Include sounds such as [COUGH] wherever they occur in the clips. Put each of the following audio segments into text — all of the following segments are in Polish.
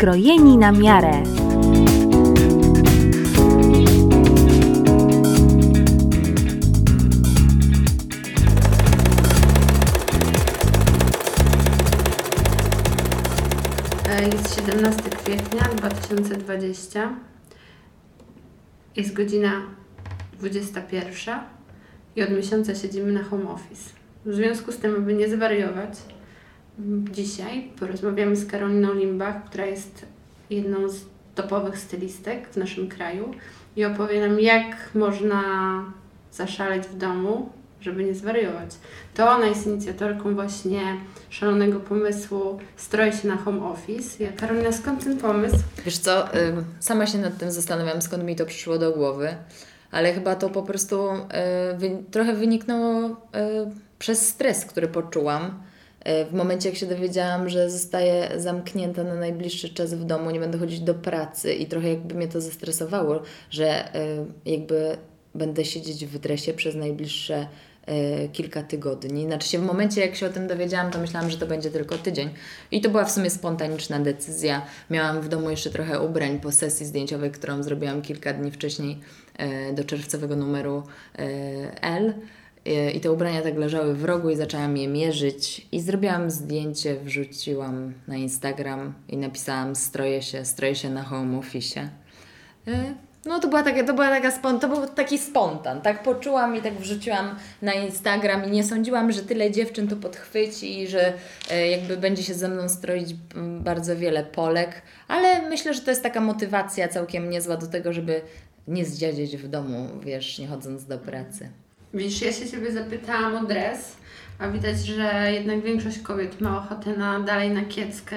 Skrojeni na miarę. E, Jest 17 kwietnia 2020. Jest godzina 21 i od miesiąca siedzimy na home office. W związku z tym, aby nie zwariować, dzisiaj porozmawiamy z Karoliną Limbach, która jest jedną z topowych stylistek w naszym kraju i opowie nam, jak można zaszaleć w domu, żeby nie zwariować. To ona jest inicjatorką właśnie szalonego pomysłu Stroj się na home office. Ja, Karolina, skąd ten pomysł? Wiesz co, sama się nad tym zastanawiam, skąd mi to przyszło do głowy, ale chyba to po prostu y, trochę wyniknęło y, przez stres, który poczułam. Y, W momencie, jak się dowiedziałam, że zostaję zamknięta na najbliższy czas w domu, nie będę chodzić do pracy i trochę jakby mnie to zestresowało, że y, jakby będę siedzieć w dresie przez najbliższe y, kilka tygodni. Znaczy się w momencie, jak się o tym dowiedziałam, to myślałam, że to będzie tylko tydzień. I to była w sumie spontaniczna decyzja. Miałam w domu jeszcze trochę ubrań po sesji zdjęciowej, którą zrobiłam kilka dni wcześniej do czerwcowego numeru L. I te ubrania tak leżały w rogu i zaczęłam je mierzyć. I zrobiłam zdjęcie, wrzuciłam na Instagram i napisałam stroję się, stroję się na home office. Y, No to była taka, to była taka spon, to był taki spontan, tak poczułam i tak wrzuciłam na Instagram i nie sądziłam, że tyle dziewczyn to podchwyci i że e, jakby będzie się ze mną stroić bardzo wiele Polek, ale myślę, że to jest taka motywacja całkiem niezła do tego, żeby nie zdziadzieć w domu, wiesz, nie chodząc do pracy. Widzisz, ja się Ciebie zapytałam o dres, a widać, że jednak większość kobiet ma ochotę na dalej na kieckę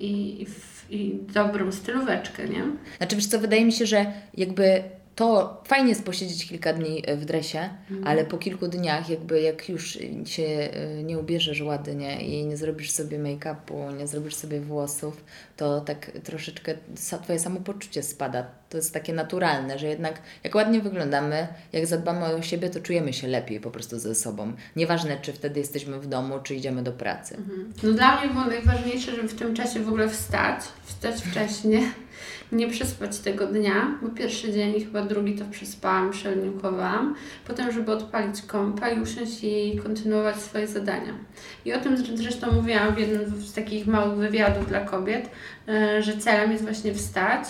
i, i, w- i dobrą stylóweczkę, nie? Znaczy, wiesz co, wydaje mi się, że jakby to fajnie jest posiedzieć kilka dni e, w dresie, ale po kilku dniach jakby jak już się e, nie ubierzesz ładnie i nie zrobisz sobie make-upu, nie zrobisz sobie włosów, to tak troszeczkę Twoje samopoczucie spada. To jest takie naturalne, że jednak jak ładnie wyglądamy, jak zadbamy o siebie, to czujemy się lepiej po prostu ze sobą. Nieważne, czy wtedy jesteśmy w domu, czy idziemy do pracy. No dla mnie było najważniejsze, żeby w tym czasie w ogóle wstać, wstać wcześnie, [LAUGHS] nie przespać tego dnia, bo pierwszy dzień i chyba drugi to przespałam, przelniukowałam. Potem, żeby odpalić kompa i usiąść i kontynuować swoje zadania. I o tym zre- zresztą mówiłam w jednym z takich małych wywiadów dla kobiet, e, że celem jest właśnie wstać,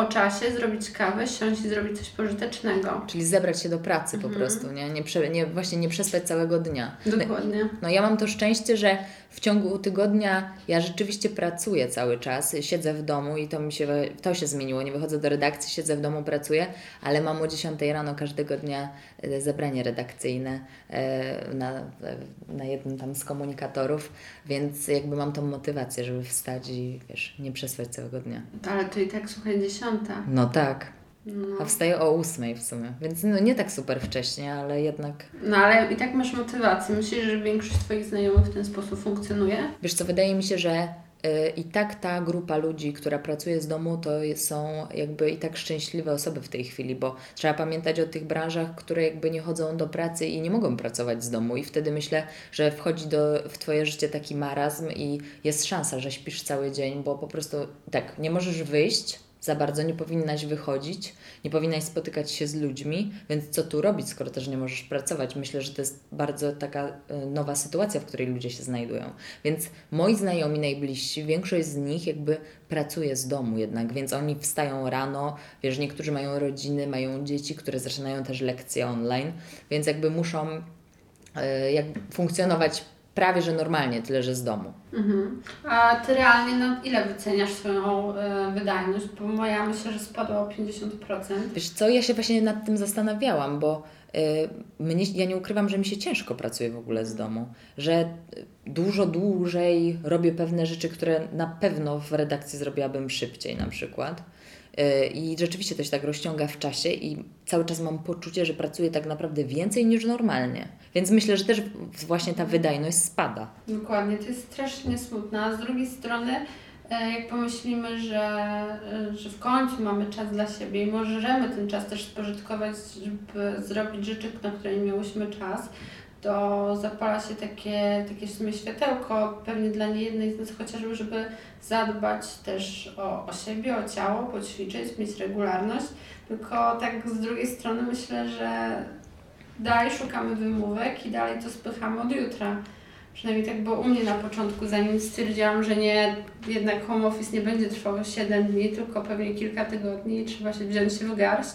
o czasie, zrobić kawę, siąść i zrobić coś pożytecznego. Czyli zebrać się do pracy po prostu, nie? Nie, prze, nie? Właśnie nie przespać całego dnia. Dokładnie. No ja mam to szczęście, że w ciągu tygodnia ja rzeczywiście pracuję cały czas, siedzę w domu i to mi się, to się zmieniło, nie wychodzę do redakcji, siedzę w domu, pracuję, ale mam o 10 rano każdego dnia e, zebranie redakcyjne e, na, e, na jednym tam z komunikatorów, więc jakby mam tą motywację, żeby wstać i wiesz, nie przespać całego dnia. Ale to i tak, słuchaj, dziesiąta. No tak, No. a wstaję o 8 w sumie, więc no nie tak super wcześnie, ale jednak No ale i tak masz motywację. Myślisz, że większość Twoich znajomych w ten sposób funkcjonuje? Wiesz co, wydaje mi się, że y, i tak ta grupa ludzi, która pracuje z domu, to są jakby i tak szczęśliwe osoby w tej chwili, bo trzeba pamiętać o tych branżach, które jakby nie chodzą do pracy i nie mogą pracować z domu i wtedy myślę, że wchodzi do, w Twoje życie taki marazm i jest szansa, że śpisz cały dzień, bo po prostu tak, nie możesz wyjść za bardzo, nie powinnaś wychodzić, nie powinnaś spotykać się z ludźmi, więc co tu robić, skoro też nie możesz pracować? Myślę, że to jest bardzo taka y, nowa sytuacja, w której ludzie się znajdują. Więc moi znajomi najbliżsi, większość z nich jakby pracuje z domu jednak, więc oni wstają rano, wiesz, niektórzy mają rodziny, mają dzieci, które zaczynają też lekcje online, więc jakby muszą y, jak funkcjonować prawie że normalnie, tyle że z domu. Mhm. A Ty realnie na ile wyceniasz swoją e, wydajność? Bo moja myślę, że spadła o 50%. Wiesz co, ja się właśnie nad tym zastanawiałam, bo y, mnie, ja nie ukrywam, że mi się ciężko pracuje w ogóle z domu, że y, dużo dłużej robię pewne rzeczy, które na pewno w redakcji zrobiłabym szybciej na przykład. Y, I rzeczywiście to się tak rozciąga w czasie i cały czas mam poczucie, że pracuję tak naprawdę więcej niż normalnie. Więc myślę, że też właśnie ta wydajność spada. Dokładnie, to jest strasznie smutne. A z drugiej strony, e, jak pomyślimy, że, e, że w końcu mamy czas dla siebie i możemy ten czas też spożytkować, żeby zrobić rzeczy, na które nie miałyśmy czas, to zapala się takie, takie w sumie światełko, pewnie dla niejednej z nas chociażby, żeby zadbać też o, o siebie, o ciało, poćwiczyć, mieć regularność. Tylko tak z drugiej strony myślę, że dalej szukamy wymówek i dalej to spychamy od jutra. Przynajmniej tak było u mnie na początku, zanim stwierdziłam, że nie, jednak home office nie będzie trwało 7 dni, tylko pewnie kilka tygodni i trzeba się wziąć się w garść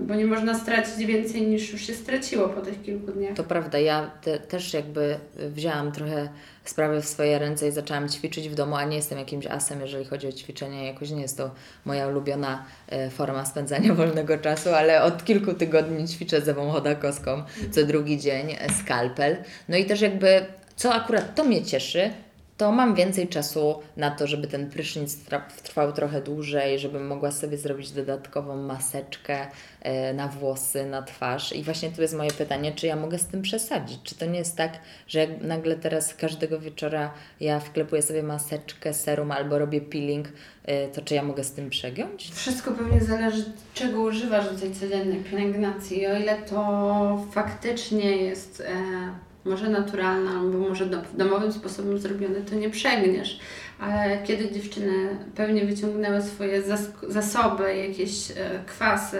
bo nie można stracić więcej niż już się straciło po tych kilku dniach. To prawda, ja te, też jakby wzięłam trochę sprawy w swoje ręce i zaczęłam ćwiczyć w domu, a nie jestem jakimś asem, jeżeli chodzi o ćwiczenie. Jakoś nie jest to moja ulubiona e, forma spędzania [LAUGHS] wolnego czasu, ale od kilku tygodni ćwiczę z Ewą Chodakowską co drugi dzień, e, skalpel. No i też jakby, co akurat to mnie cieszy, to mam więcej czasu na to, żeby ten prysznic trwał trochę dłużej, żebym mogła sobie zrobić dodatkową maseczkę e, na włosy, na twarz. I właśnie tu jest moje pytanie, czy ja mogę z tym przesadzić? Czy to nie jest tak, że jak nagle teraz każdego wieczora ja wklepuję sobie maseczkę, serum albo robię peeling, e, to czy ja mogę z tym przegiąć? Wszystko pewnie zależy, czego używasz do tej codziennej pielęgnacji. O ile to faktycznie jest... E może naturalna, albo może domowym sposobem zrobione, to nie przegniesz. Ale kiedy dziewczyny pewnie wyciągnęły swoje zasoby, jakieś e, kwasy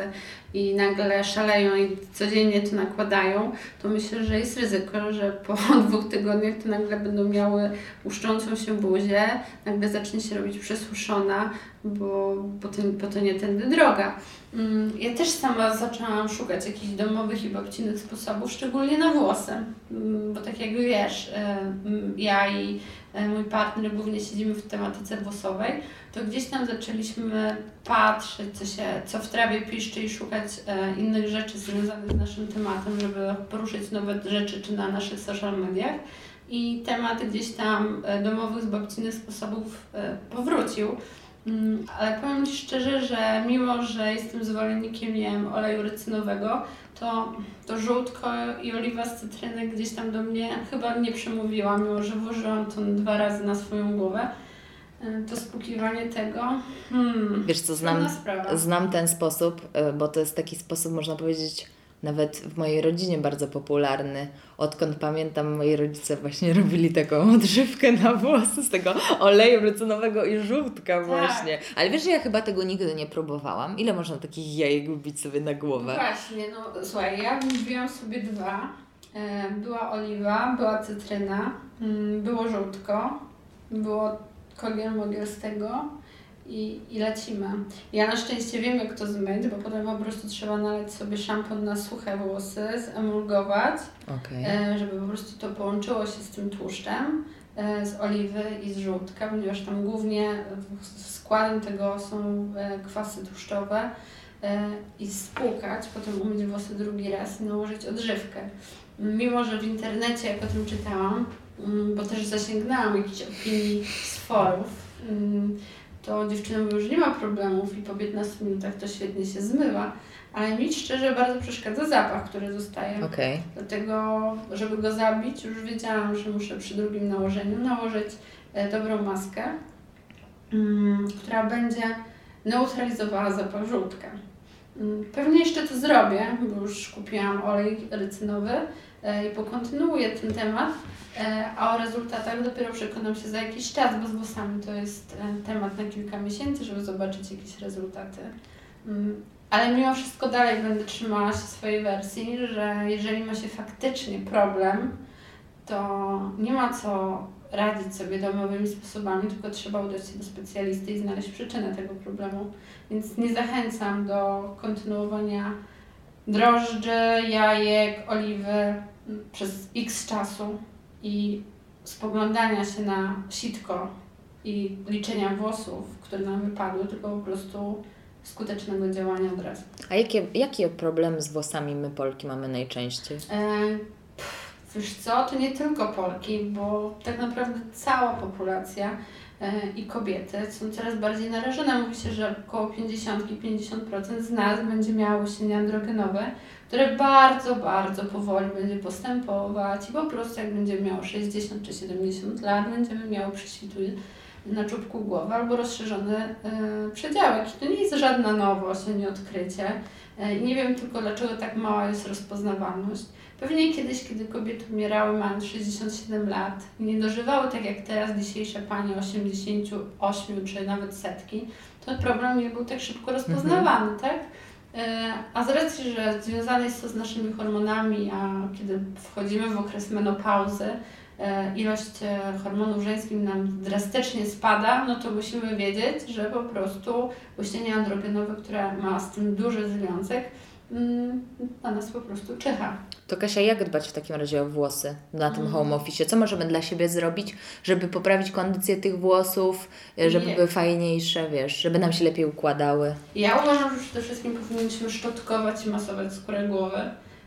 i nagle szaleją i codziennie to nakładają, to myślę, że jest ryzyko, że po [LAUGHS] dwóch tygodniach to nagle będą miały uszczącą się buzię, nagle zacznie się robić przesuszona, bo, bo, to, to nie tędy droga. Mm, ja też sama zaczęłam szukać jakichś domowych i babcinych sposobów, szczególnie na włosy, mm, bo tak jak wiesz, e, ja i mój partner głównie siedzimy w tematyce włosowej, to gdzieś tam zaczęliśmy patrzeć, co, się, co w trawie piszczy i szukać e, innych rzeczy związanych z naszym tematem, żeby poruszyć nowe rzeczy czy na naszych social mediach. I temat gdzieś tam domowych, babcinych sposobów powrócił. Mm, ale powiem Ci szczerze, że mimo, że jestem zwolennikiem nie wiem, oleju rycynowego, to, to żółtko i oliwa z cytryny gdzieś tam do mnie chyba nie przemówiła, mimo że włożyłam to dwa razy na swoją głowę. Y, to spłukiwanie tego. Hmm, Wiesz co, znam, znam ten sposób, y, bo to jest taki sposób, można powiedzieć, nawet w mojej rodzinie bardzo popularny. Odkąd pamiętam, moi rodzice właśnie [LAUGHS] robili taką odżywkę na włosy z tego oleju rycynowego i żółtka tak. właśnie. Ale wiesz, że ja chyba tego nigdy nie próbowałam. Ile można takich jajek wbić sobie na głowę? Właśnie, no słuchaj, ja wbiłam sobie dwa. E, była oliwa, była cytryna, mm, było żółtko, było kolier mogielskiego i, i lecimy. Ja na szczęście wiem, jak to zmyć, bo potem po prostu trzeba nalać sobie szampon na suche włosy, zemulgować, okay. e, żeby po prostu to połączyło się z tym tłuszczem e, z oliwy i z żółtka, ponieważ tam głównie składem tego są e, kwasy tłuszczowe i spłukać, potem umyć włosy drugi raz i nałożyć odżywkę. Mimo, że w internecie, jak o tym czytałam, mm, bo też zasięgnęłam jakichś opinii z forów, mm, to dziewczyna mówi, że nie ma problemów i po 15 minutach to świetnie się zmywa. Ale mi szczerze bardzo przeszkadza zapach, który zostaje. Okay. Dlatego, żeby go zabić, już wiedziałam, że muszę przy drugim nałożeniu nałożyć e, dobrą maskę, mm, która będzie neutralizowała zapach żółtka. Mm, pewnie jeszcze to zrobię, bo już kupiłam olej rycynowy e, i pokontynuuję ten temat, E, a o rezultatach dopiero przekonam się za jakiś czas, bo z włosami to jest e, temat na kilka miesięcy, żeby zobaczyć jakieś rezultaty. Mm, ale mimo wszystko dalej będę trzymała się swojej wersji, że jeżeli ma się faktycznie problem, to nie ma co radzić sobie domowymi sposobami, tylko trzeba udać się do specjalisty i znaleźć przyczynę tego problemu. Więc nie zachęcam do kontynuowania drożdży, jajek, oliwy przez x czasu i spoglądania się na sitko i liczenia włosów, które nam wypadły, tylko po prostu skutecznego działania od razu. A jakie, jakie problemy z włosami my Polki mamy najczęściej? E, wiesz co, to nie tylko Polki, bo tak naprawdę cała populacja e, i kobiety są coraz bardziej narażone. Mówi się, że około 50-50% z nas będzie miało łysienie androgenowe, które bardzo, bardzo powoli będzie postępować i po prostu jak będziemy miało 60 czy 70 lat, będziemy miały prześwituj na czubku głowy albo rozszerzony e, przedziałek. I to nie jest żadna nowość, ani odkrycie. E, nie wiem tylko, dlaczego tak mała jest rozpoznawalność. Pewnie kiedyś, kiedy kobiety umierały mając 67 lat i nie dożywały tak jak teraz dzisiejsze panie 88 czy nawet setki, to problem nie był tak szybko rozpoznawany, tak? E, A z racji, że związane jest to z naszymi hormonami, a kiedy wchodzimy w okres menopauzy, e, ilość e, hormonów żeńskich nam drastycznie spada, no to musimy wiedzieć, że po prostu łuśnienie androgenowe, które ma z tym duży związek, mm, na nas po prostu czyha. To Kasia, jak dbać w takim razie o włosy na tym Mm. home office? Co możemy dla siebie zrobić, żeby poprawić kondycję tych włosów, e, żeby Nie. były fajniejsze, wiesz, żeby nam się lepiej układały? Ja uważam, że przede wszystkim powinniśmy szczotkować i masować skórę głowy.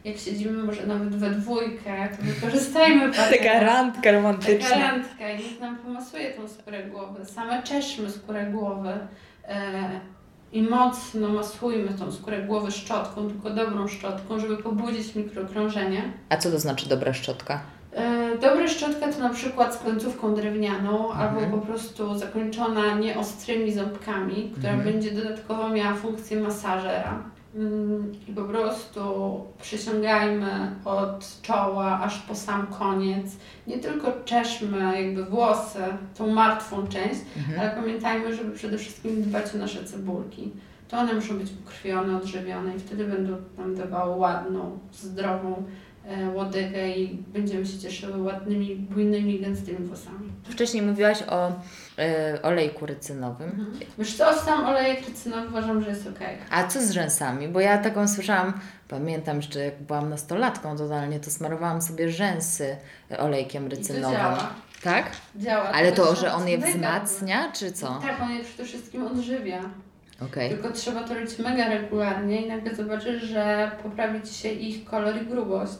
Jak siedzimy może nawet we dwójkę, to wykorzystajmy [LAUGHS] parę randka Taka randka i niech nam pomasuje tą skórę głowy. Same czeszmy skórę głowy e, i mocno masujmy tą skórę głowy szczotką, tylko dobrą szczotką, żeby pobudzić mikrokrążenie. A co to znaczy dobra szczotka? E, dobra szczotka to na przykład z końcówką drewnianą Mhm. albo po prostu zakończona nieostrymi ząbkami, która Mhm. będzie dodatkowo miała funkcję masażera. Mm, I po prostu przyciągajmy od czoła aż po sam koniec. Nie tylko czeszmy jakby włosy, tą martwą część, Mhm. ale pamiętajmy, żeby przede wszystkim dbać o nasze cebulki. To one muszą być ukrwione, odżywione i wtedy będą nam dawały ładną, zdrową e, łodygę i będziemy się cieszyły ładnymi, bujnymi, gęstymi włosami. Wcześniej mówiłaś o olejku rycynowym. Wiesz co, sam olejek rycynowy uważam, że jest okej. A co z rzęsami? Bo ja taką słyszałam, pamiętam jeszcze jak byłam nastolatką totalnie, to smarowałam sobie rzęsy olejkiem I to rycynowym. działa. Tak? Działa. Ale to, jest że on je wzmacnia, czy co? Tak, on je przede wszystkim odżywia. Okej. Tylko trzeba to robić mega regularnie i nagle zobaczysz, że poprawi Ci się ich kolor i grubość.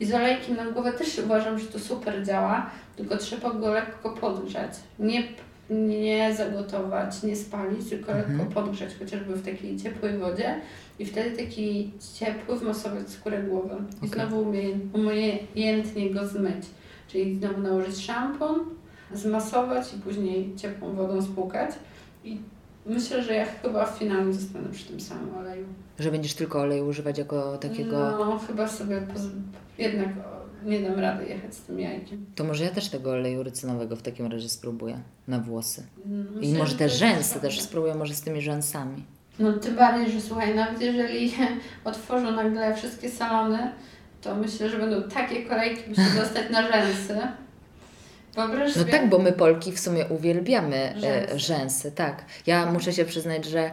I z olejkiem na głowę też uważam, że to super działa, tylko trzeba go lekko podgrzać. Nie, nie zagotować, nie spalić, tylko Mhm. lekko podgrzać, chociażby w takiej ciepłej wodzie. I wtedy taki ciepły wmasować skórę głowy. I Okej. znowu umie- umiejętnie go zmyć. Czyli znowu nałożyć szampon, zmasować i później ciepłą wodą spłukać. I myślę, że ja chyba w finale zostanę przy tym samym oleju. Że będziesz tylko oleju używać jako takiego... No, chyba sobie poz... jednak nie dam rady jechać z tym jajkiem. To może ja też tego oleju rycynowego w takim razie spróbuję na włosy. Mm, I może że te rzęsy też spróbuję może z tymi rzęsami. No tym bardziej, że słuchaj, nawet jeżeli [LAUGHS] otworzą nagle wszystkie salony, to myślę, że będą takie kolejki, by się [LAUGHS] dostać na rzęsy. Wyobraź No tak, bo my Polki w sumie uwielbiamy e, Rzęsy. rzęsy, tak. Ja muszę się przyznać, że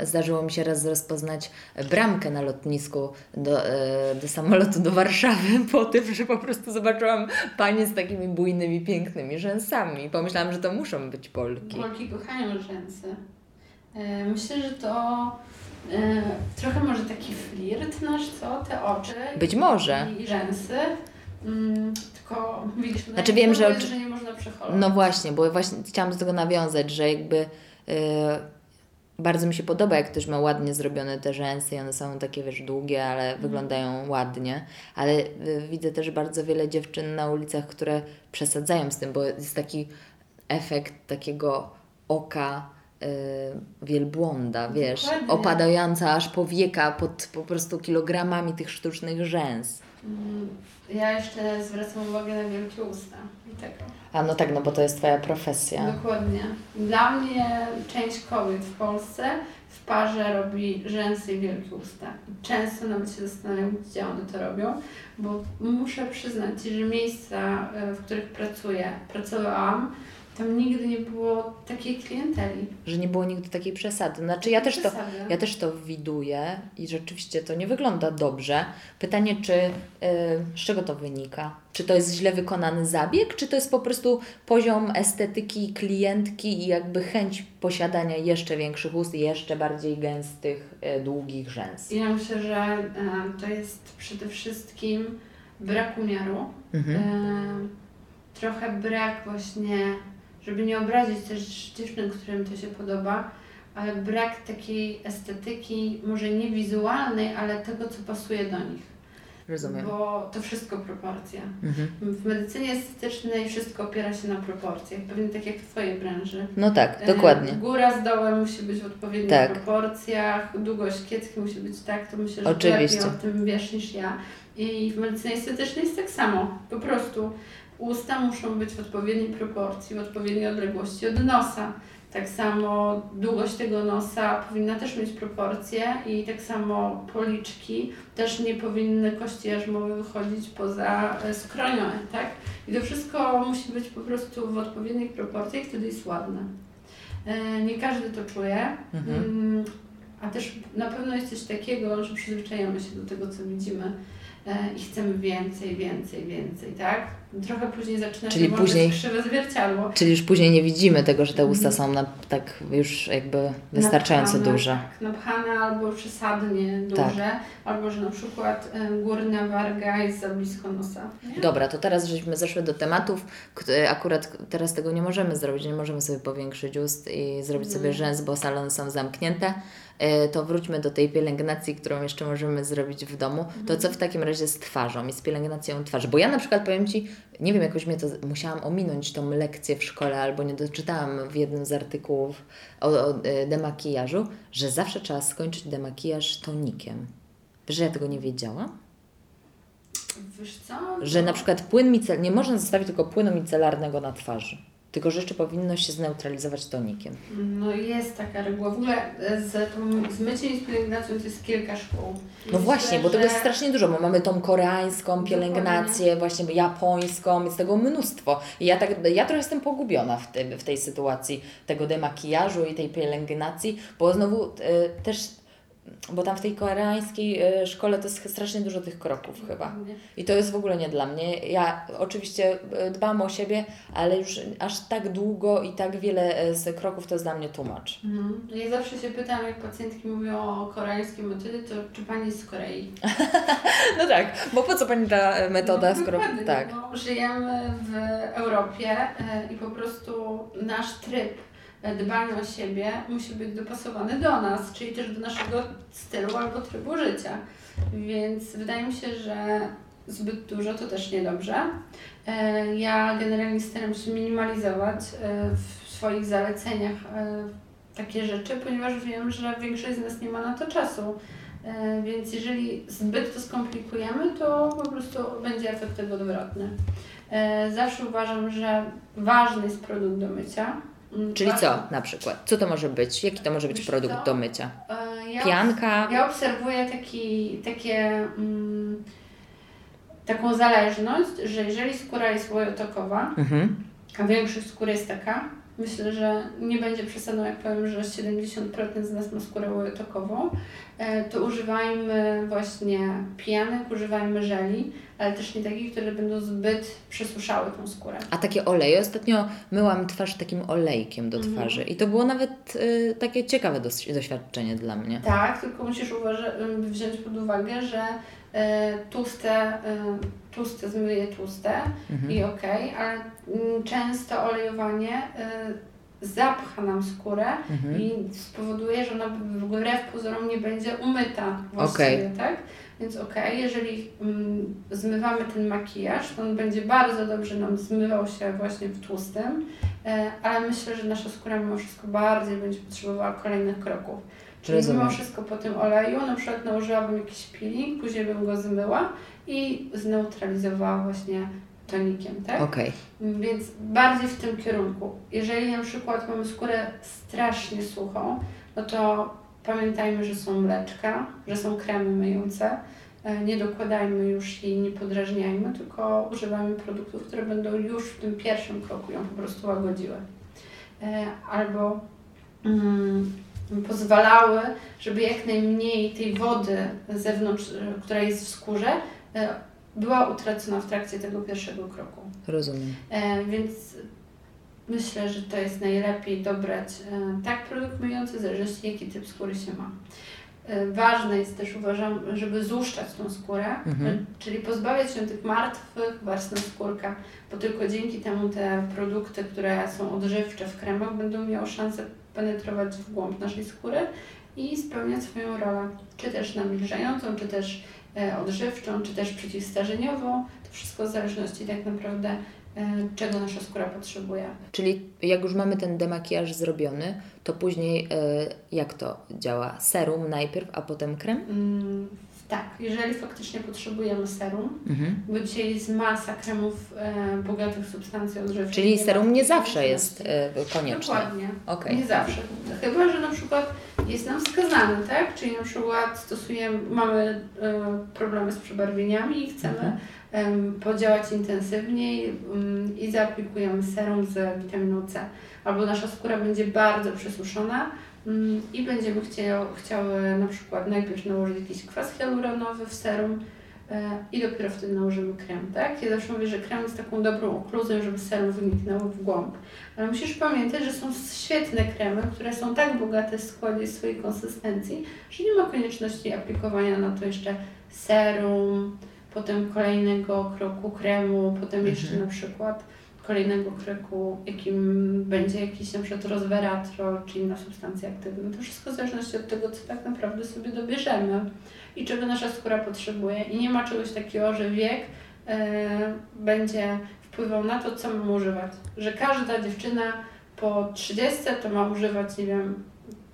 e, zdarzyło mi się raz rozpoznać bramkę na lotnisku do, e, do samolotu do Warszawy [LAUGHS] po tym, że po prostu zobaczyłam panie z takimi bujnymi, pięknymi rzęsami. Pomyślałam, że to muszą być Polki. Polki kochają rzęsy. Myślę, że to trochę może taki flirt nasz, co? Te oczy. Być może. I rzęsy. Mm, tylko no Znaczy wiem, że jest, że nie można przeholować. No właśnie, bo właśnie chciałam do tego nawiązać, że jakby e, bardzo mi się podoba, jak ktoś ma ładnie zrobione te rzęsy i one są takie, wiesz, długie, ale wyglądają ładnie. Ale e, widzę też bardzo wiele dziewczyn na ulicach, które przesadzają z tym, bo jest taki efekt takiego oka e, wielbłąda, wiesz, Dokładnie. opadająca aż powieka pod po prostu kilogramami tych sztucznych rzęs. Mm, Ja jeszcze zwracam uwagę na wielkie usta. I tego. A no tak, no bo to jest Twoja profesja. Dokładnie. Dla mnie część kobiet w Polsce w parze robi rzęsy i wielkie usta. Często nawet się zastanawiam, gdzie one to robią, bo muszę przyznać że miejsca, e, w których pracuję, pracowałam, tam nigdy nie było takiej klienteli. Że nie było nigdy takiej przesady. Znaczy ja też to, ja też to widuję i rzeczywiście to nie wygląda dobrze. Pytanie, czy y, z czego to wynika? Czy to jest źle wykonany zabieg, czy to jest po prostu poziom estetyki klientki i jakby chęć posiadania jeszcze większych ust jeszcze bardziej gęstych, y, długich rzęs? Ja myślę, że e, to jest przede wszystkim brak umiaru. Mhm. E, trochę brak właśnie, żeby nie obrazić też dziewczyn, którym to się podoba, ale brak takiej estetyki, może nie wizualnej, ale tego, co pasuje do nich. Rozumiem. Bo to wszystko proporcje. Mhm. W medycynie estetycznej wszystko opiera się na proporcjach, pewnie tak jak w Twojej branży. No tak, E, dokładnie. Góra z dołem musi być w odpowiednich Tak. proporcjach, długość kiecki musi być tak, to myślę, że Oczywiście. lepiej o tym wiesz niż ja. I w medycynie estetycznej jest tak samo. Po prostu usta muszą być w odpowiedniej proporcji, w odpowiedniej odległości od nosa. Tak samo długość tego nosa powinna też mieć proporcje i tak samo policzki też nie powinny kości jarzmowe wychodzić poza e, skronią, tak? I to wszystko musi być po prostu w odpowiednich proporcjach, wtedy jest ładne. E, Nie każdy to czuje, Mhm. Mm, a też na pewno jest coś takiego, że przyzwyczajamy się do tego, co widzimy e, i chcemy więcej, więcej, więcej, tak? Trochę później zaczyna Czyli się później- krzywe zwierciadło. Czyli już później nie widzimy tego, że te usta Mhm. są na, tak już jakby wystarczająco Napchane, duże. Tak, napchane albo przesadnie Tak. duże, albo że na przykład e, górna warga jest za blisko nosa. Nie? Dobra, to teraz żeśmy zeszły do tematów, które akurat teraz tego nie możemy zrobić, nie możemy sobie powiększyć ust i zrobić sobie Nie. rzęs, bo salony są zamknięte. E, To wróćmy do tej pielęgnacji, którą jeszcze możemy zrobić w domu. To co w takim razie z twarzą i z pielęgnacją twarzy? Bo ja na przykład powiem Ci, nie wiem, jakoś mnie to musiałam ominąć tą lekcję w szkole albo nie doczytałam w jednym z artykułów o, o e, demakijażu, że zawsze trzeba skończyć demakijaż tonikiem. Wiesz, że ja tego nie wiedziałam? Wiesz co? Że na przykład płyn micel, nie można zostawić tylko płynu micelarnego na twarzy. Tylko rzeczy powinno się zneutralizować tonikiem. No jest taka reguła. W ogóle e, z, tą, z myciem i z pielęgnacją to jest kilka szkół. No właśnie, bo tego że- jest strasznie dużo, bo mamy tą koreańską pielęgnację, właśnie japońską, jest tego mnóstwo. I ja, tak, ja trochę jestem pogubiona w, tym, w tej sytuacji tego demakijażu i tej pielęgnacji, bo znowu e, też, bo tam w tej koreańskiej e, szkole to jest strasznie dużo tych kroków chyba. I to jest w ogóle nie dla mnie. Ja oczywiście e, dbam o siebie, ale już aż tak długo i tak wiele e, z kroków to jest dla mnie tłumacz. Mhm. Ja zawsze się pytam, jak pacjentki mówią o koreańskiej metodzie, to czy pani jest z Korei? [LAUGHS] No tak, bo po co Pani ta e, metoda, no, skoro... Tak. Bo żyjemy w Europie e, i po prostu nasz tryb e, dbania o siebie musi być dopasowany do nas, czyli też do naszego stylu albo trybu życia. Więc wydaje mi się, że zbyt dużo to też niedobrze. E, Ja generalnie staram się minimalizować e, w swoich zaleceniach e, takie rzeczy, ponieważ wiem, że większość z nas nie ma na to czasu. Więc jeżeli zbyt to skomplikujemy, to po prostu będzie efekt odwrotny. Zawsze uważam, że ważny jest produkt do mycia. Mm, Czyli co na przykład? Co to może być? Jaki to może być Wiesz produkt co? do mycia? E, Ja Pianka? ja obserwuję taki, takie, mm, taką zależność, że jeżeli skóra jest łojotokowa, Mhm. a większość skóry jest taka, myślę, że nie będzie przesadą, jak powiem, że 70% z nas ma skórę łojotokową, e, to używajmy właśnie pijanek, używajmy żeli, ale też nie takich, które będą zbyt przesuszały tą skórę. A takie oleje? Ostatnio myłam twarz takim olejkiem do Mhm. twarzy i to było nawet y, takie ciekawe doświadczenie dla mnie. Tak, tylko musisz uważa- wziąć pod uwagę, że e, tłuste, e, tłuste zmyje tłuste Mhm. i okej, ale mm, często olejowanie e, zapcha nam skórę Mhm. i spowoduje, że ona wbrew pozorom nie będzie umyta właściwie, tak? Więc okej, jeżeli mm, zmywamy ten makijaż, to on będzie bardzo dobrze nam zmywał się właśnie w tłustym, e, ale myślę, że nasza skóra mimo wszystko bardziej będzie potrzebowała kolejnych kroków. Czyli Rozumiem. mimo wszystko po tym oleju, na przykład nałożyłabym jakiś peeling, później bym go zmyła i zneutralizowała właśnie tonikiem, tak? Okej. Więc bardziej w tym kierunku. Jeżeli na przykład mamy skórę strasznie suchą, no to pamiętajmy, że są mleczka, że są kremy myjące. E, Nie dokładajmy już jej, nie podrażniajmy, tylko używajmy produktów, które będą już w tym pierwszym kroku ją po prostu łagodziły. E, Albo mm, pozwalały, żeby jak najmniej tej wody zewnątrz, e, która jest w skórze, była utracona w trakcie tego pierwszego kroku. Rozumiem. Więc myślę, że to jest najlepiej dobrać e, tak produkt myjący, w zależności jaki typ skóry się ma. E, ważne jest też, uważam, żeby złuszczać tą skórę, Mhm. e, czyli pozbawiać się tych martwych warstw skórka, bo tylko dzięki temu te produkty, które są odżywcze w kremach, będą miały szansę penetrować w głąb naszej skóry i spełniać swoją rolę, czy też nawilżającą, czy też odżywczą, czy też przeciwstarzeniową. To wszystko w zależności tak naprawdę czego nasza skóra potrzebuje. Czyli jak już mamy ten demakijaż zrobiony, to później y, jak to działa? Serum najpierw, a potem krem? Mm, tak, jeżeli faktycznie potrzebujemy serum, Mhm. bo dzisiaj jest masa kremów e, bogatych w substancje odżywcze. Czyli serum nie zawsze jest y, konieczne. Dokładnie. Okej. Nie zawsze. Chyba, że na przykład jest nam wskazane, tak? Czyli na przykład stosujemy, mamy e, problemy z przebarwieniami i chcemy Mhm. Podziałać intensywniej i zaaplikujemy serum z witaminą C. Albo nasza skóra będzie bardzo przesuszona i będziemy chciały na przykład najpierw nałożyć jakiś kwas hialuronowy w serum e, i dopiero wtedy nałożymy krem, tak? Ja zawsze mówię, że krem jest taką dobrą okluzją, żeby serum wyniknęło w głąb. Ale musisz pamiętać, że są świetne kremy, które są tak bogate w składzie swojej konsystencji, że nie ma konieczności aplikowania na to jeszcze serum, potem kolejnego kroku kremu, potem jeszcze Mhm. na przykład kolejnego kroku, jakim będzie jakiś na przykład resveratrol, czy inna substancja aktywna. To wszystko w zależności od tego, co tak naprawdę sobie dobierzemy i czego nasza skóra potrzebuje. I nie ma czegoś takiego, że wiek e, będzie wpływał na to, co mamy używać. Że każda dziewczyna po 30 to ma używać, nie wiem,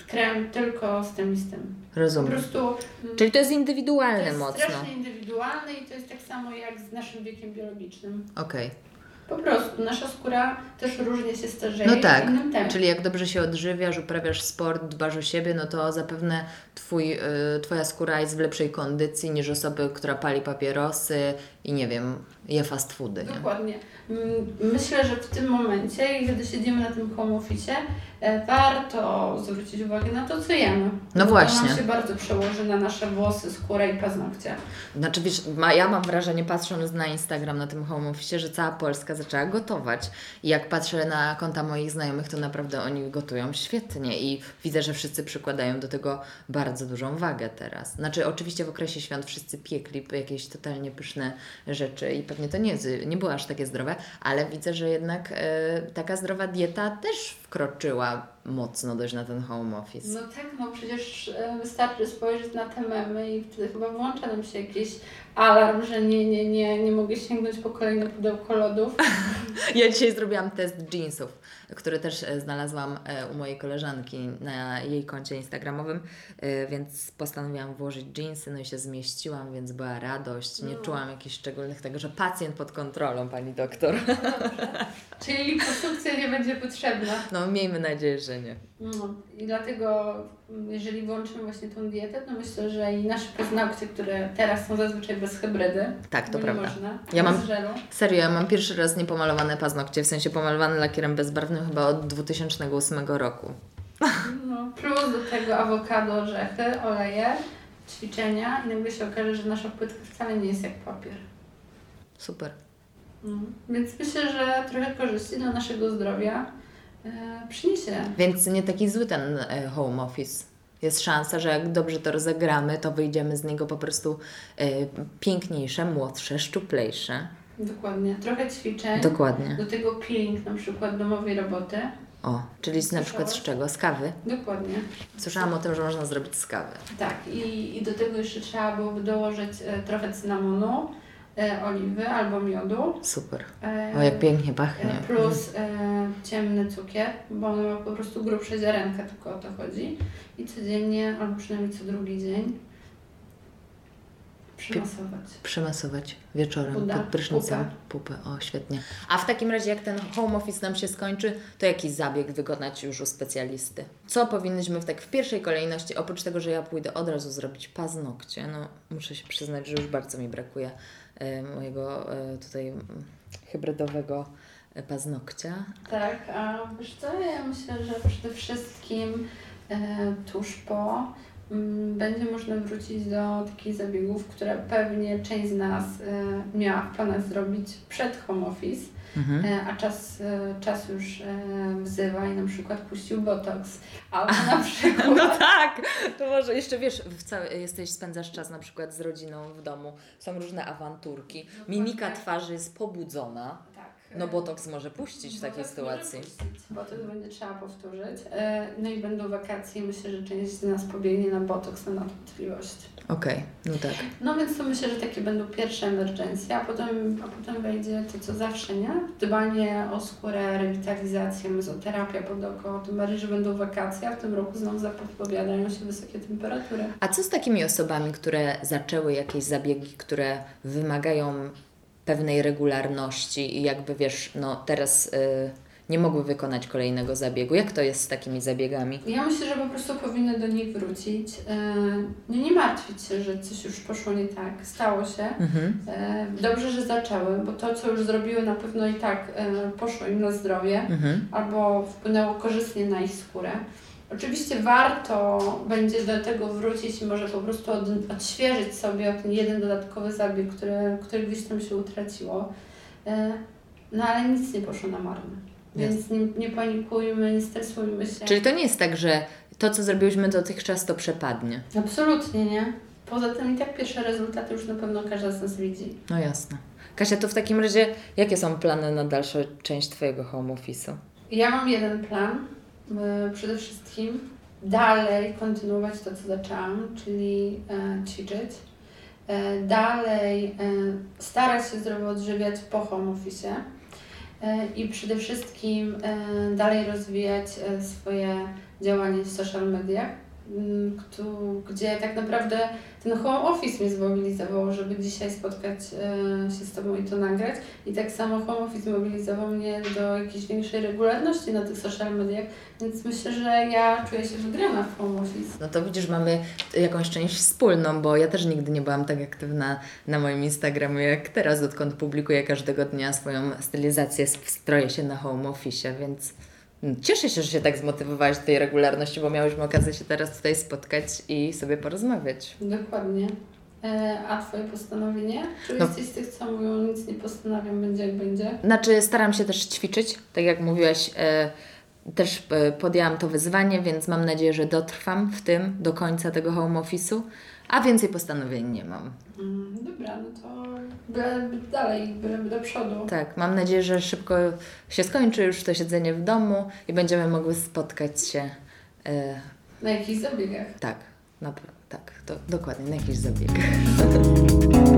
krem tylko z tym i z tym. Po Rozumiem. prostu mm, Czyli to jest to indywidualne jest mocno. strasznie indywidualne i to jest tak samo jak z naszym wiekiem biologicznym. Okej. Po prostu nasza skóra też różnie się starzeje No tak. Czyli jak dobrze się odżywiasz, uprawiasz sport, dbasz o siebie, no to zapewne twój, y, Twoja skóra jest w lepszej kondycji niż osoby, która pali papierosy i nie wiem, je fast foody. Nie? Dokładnie. Mm, Myślę, że w tym momencie, kiedy siedzimy na tym home office, e, warto zwrócić uwagę na to, co jemy. No właśnie. To nam się bardzo przełoży na nasze włosy, skórę i paznokcie. Znaczy wiesz, ma, ja mam wrażenie patrząc na Instagram, na tym home office, że cała Polska zaczęła gotować. I jak patrzę na konta moich znajomych, to naprawdę oni gotują świetnie i widzę, że wszyscy przykładają do tego bardzo dużą wagę teraz. Znaczy oczywiście w okresie świąt wszyscy piekli jakieś totalnie pyszne rzeczy i pewnie to nie, nie było aż takie zdrowe, ale widzę, że jednak e, taka zdrowa dieta też wkroczyła mocno dość na ten home office. No tak, no przecież e, wystarczy spojrzeć na te memy i wtedy chyba włącza nam się jakiś alarm, że nie, nie, nie, nie mogę sięgnąć po kolejne pudełko lodów. [LAUGHS] Ja dzisiaj zrobiłam test jeansów, który też e, znalazłam e, u mojej koleżanki na jej koncie instagramowym, e, więc postanowiłam włożyć jeansy, no i się zmieściłam, więc była radość. Nie No. czułam jakichś szczególnych tego, że pacjent pod kontrolą, pani doktor. Czyli liposunkcja nie będzie potrzebna. No miejmy nadzieję, że nie. No, I dlatego, mm, jeżeli włączymy właśnie tą dietę, to myślę, że i nasze paznokcie, które teraz są zazwyczaj bez hybrydy, Tak, to prawda. można, Ja mam- żelu. Serio, ja mam pierwszy raz niepomalowane paznokcie, w sensie pomalowane lakierem bezbarwnym chyba od 2008 roku. No, plus do tego awokado, orzechy, oleje, ćwiczenia i nagle się okaże, że nasza płytka wcale nie jest jak papier. Super. No. Więc myślę, że trochę korzyści dla naszego zdrowia przyniesie. Więc nie taki zły ten e, home office. Jest szansa, że jak dobrze to rozegramy, to wyjdziemy z niego po prostu e, piękniejsze, młodsze, szczuplejsze. Dokładnie. Trochę ćwiczeń. Dokładnie. Do tego peeling na przykład domowej roboty. O, czyli z, na przykład z czego? Z kawy? Dokładnie. Słyszałam o tym, że można zrobić z kawy. Tak, i, i do tego jeszcze trzeba byłoby dołożyć e, trochę cynamonu, e, oliwy albo miodu. Super. E, O, jak pięknie pachnie. e, Plus e, ciemny cukier, bo on ma po prostu grubsze ziarenka, tylko o to chodzi. I codziennie, albo przynajmniej co drugi dzień przymasować. Przymasować wieczorem Uda, pod prysznicem pupę. O, świetnie. A w takim razie, jak ten home office nam się skończy, to jaki zabieg wykonać już u specjalisty? Co powinnyśmy w tak w pierwszej kolejności, oprócz tego, że ja pójdę od razu zrobić paznokcie, no muszę się przyznać, że już bardzo mi brakuje e, mojego e, tutaj hybrydowego e, paznokcia. Tak, a wiesz co, ja myślę, że przede wszystkim e, tuż po będzie można wrócić do takich zabiegów, które pewnie część z nas e, miała w planach zrobić przed home office, Mhm. e, a czas, e, czas już wzywa i na przykład puścił botox, albo na [LAUGHS] przykład... No tak, to może jeszcze wiesz, całe, jesteś, spędzasz czas na przykład z rodziną w domu, są różne awanturki, mimika twarzy jest pobudzona. No botoks może puścić w takiej Botoks sytuacji. może puścić, Bo to będzie trzeba powtórzyć. E, No i będą wakacje. Myślę, że część z nas pobiegnie na botoks na nadwątpliwość. Okej, no tak. No więc to myślę, że takie będą pierwsze emergencje, a potem, a potem wejdzie to, co zawsze, nie? Dbanie o skórę, rewitalizacja, mezoterapia pod oko, tym bardziej, że będą wakacje, a w tym roku znowu zapowiadają się wysokie temperatury. A co z takimi osobami, które zaczęły jakieś zabiegi, które wymagają pewnej regularności i jakby wiesz, no teraz y, nie mogły wykonać kolejnego zabiegu? Jak to jest z takimi zabiegami? Ja myślę, że po prostu powinny do nich wrócić. E, No nie martwić się, że coś już poszło nie tak. Stało się. Mhm. E, Dobrze, że zaczęły, bo to, co już zrobiły, na pewno i tak e, poszło im na zdrowie. Mhm. albo wpłynęło korzystnie na ich skórę. Oczywiście warto będzie do tego wrócić i może po prostu od, odświeżyć sobie ten jeden dodatkowy zabieg, który, który gdzieś tam się utraciło. E, No ale nic nie poszło na marne. Więc nie, nie panikujmy, nie stresujmy się. Czyli to nie jest tak, że to, co zrobiłyśmy dotychczas, to przepadnie. Absolutnie nie. Poza tym i tak pierwsze rezultaty już na pewno każda z nas widzi. No jasne. Kasia, to w takim razie jakie są plany na dalszą część Twojego home office'u? Ja mam jeden plan. E, Przede wszystkim dalej kontynuować to, co zaczęłam, czyli e, ćwiczyć. E, dalej starać się zdrowo odżywiać po home office. I przede wszystkim dalej rozwijać swoje działanie w social mediach, gdzie tak naprawdę ten home office mnie zmobilizował, żeby dzisiaj spotkać e, się z Tobą i to nagrać. I tak samo home office mobilizował mnie do jakiejś większej regularności na tych social mediach, więc myślę, że ja czuję się wygrana w home office. No to widzisz, mamy jakąś część wspólną, bo ja też nigdy nie byłam tak aktywna na moim Instagramie jak teraz, odkąd publikuję każdego dnia swoją stylizację, stroję się na home office, więc mm, cieszę się, że się tak zmotywowałaś do tej regularności, bo miałyśmy okazję się teraz tutaj spotkać i sobie porozmawiać. Dokładnie. E, a Twoje postanowienie? Czy No. jesteś z tych, co mówią, nic nie postanawiam, będzie jak będzie? Znaczy, staram się też ćwiczyć, tak jak mówiłaś, e, też e, podjęłam to wyzwanie, więc mam nadzieję, że dotrwam w tym do końca tego home office'u, a więcej postanowień nie mam. Mm, dobra, no to byleby dalej, byleby do przodu. Tak, mam nadzieję, że szybko się skończy już to siedzenie w domu i będziemy mogły spotkać się. E, Na jakichś zabiegach. tak, na, tak, to, dokładnie, na jakichś zabiegach. [LAUGHS]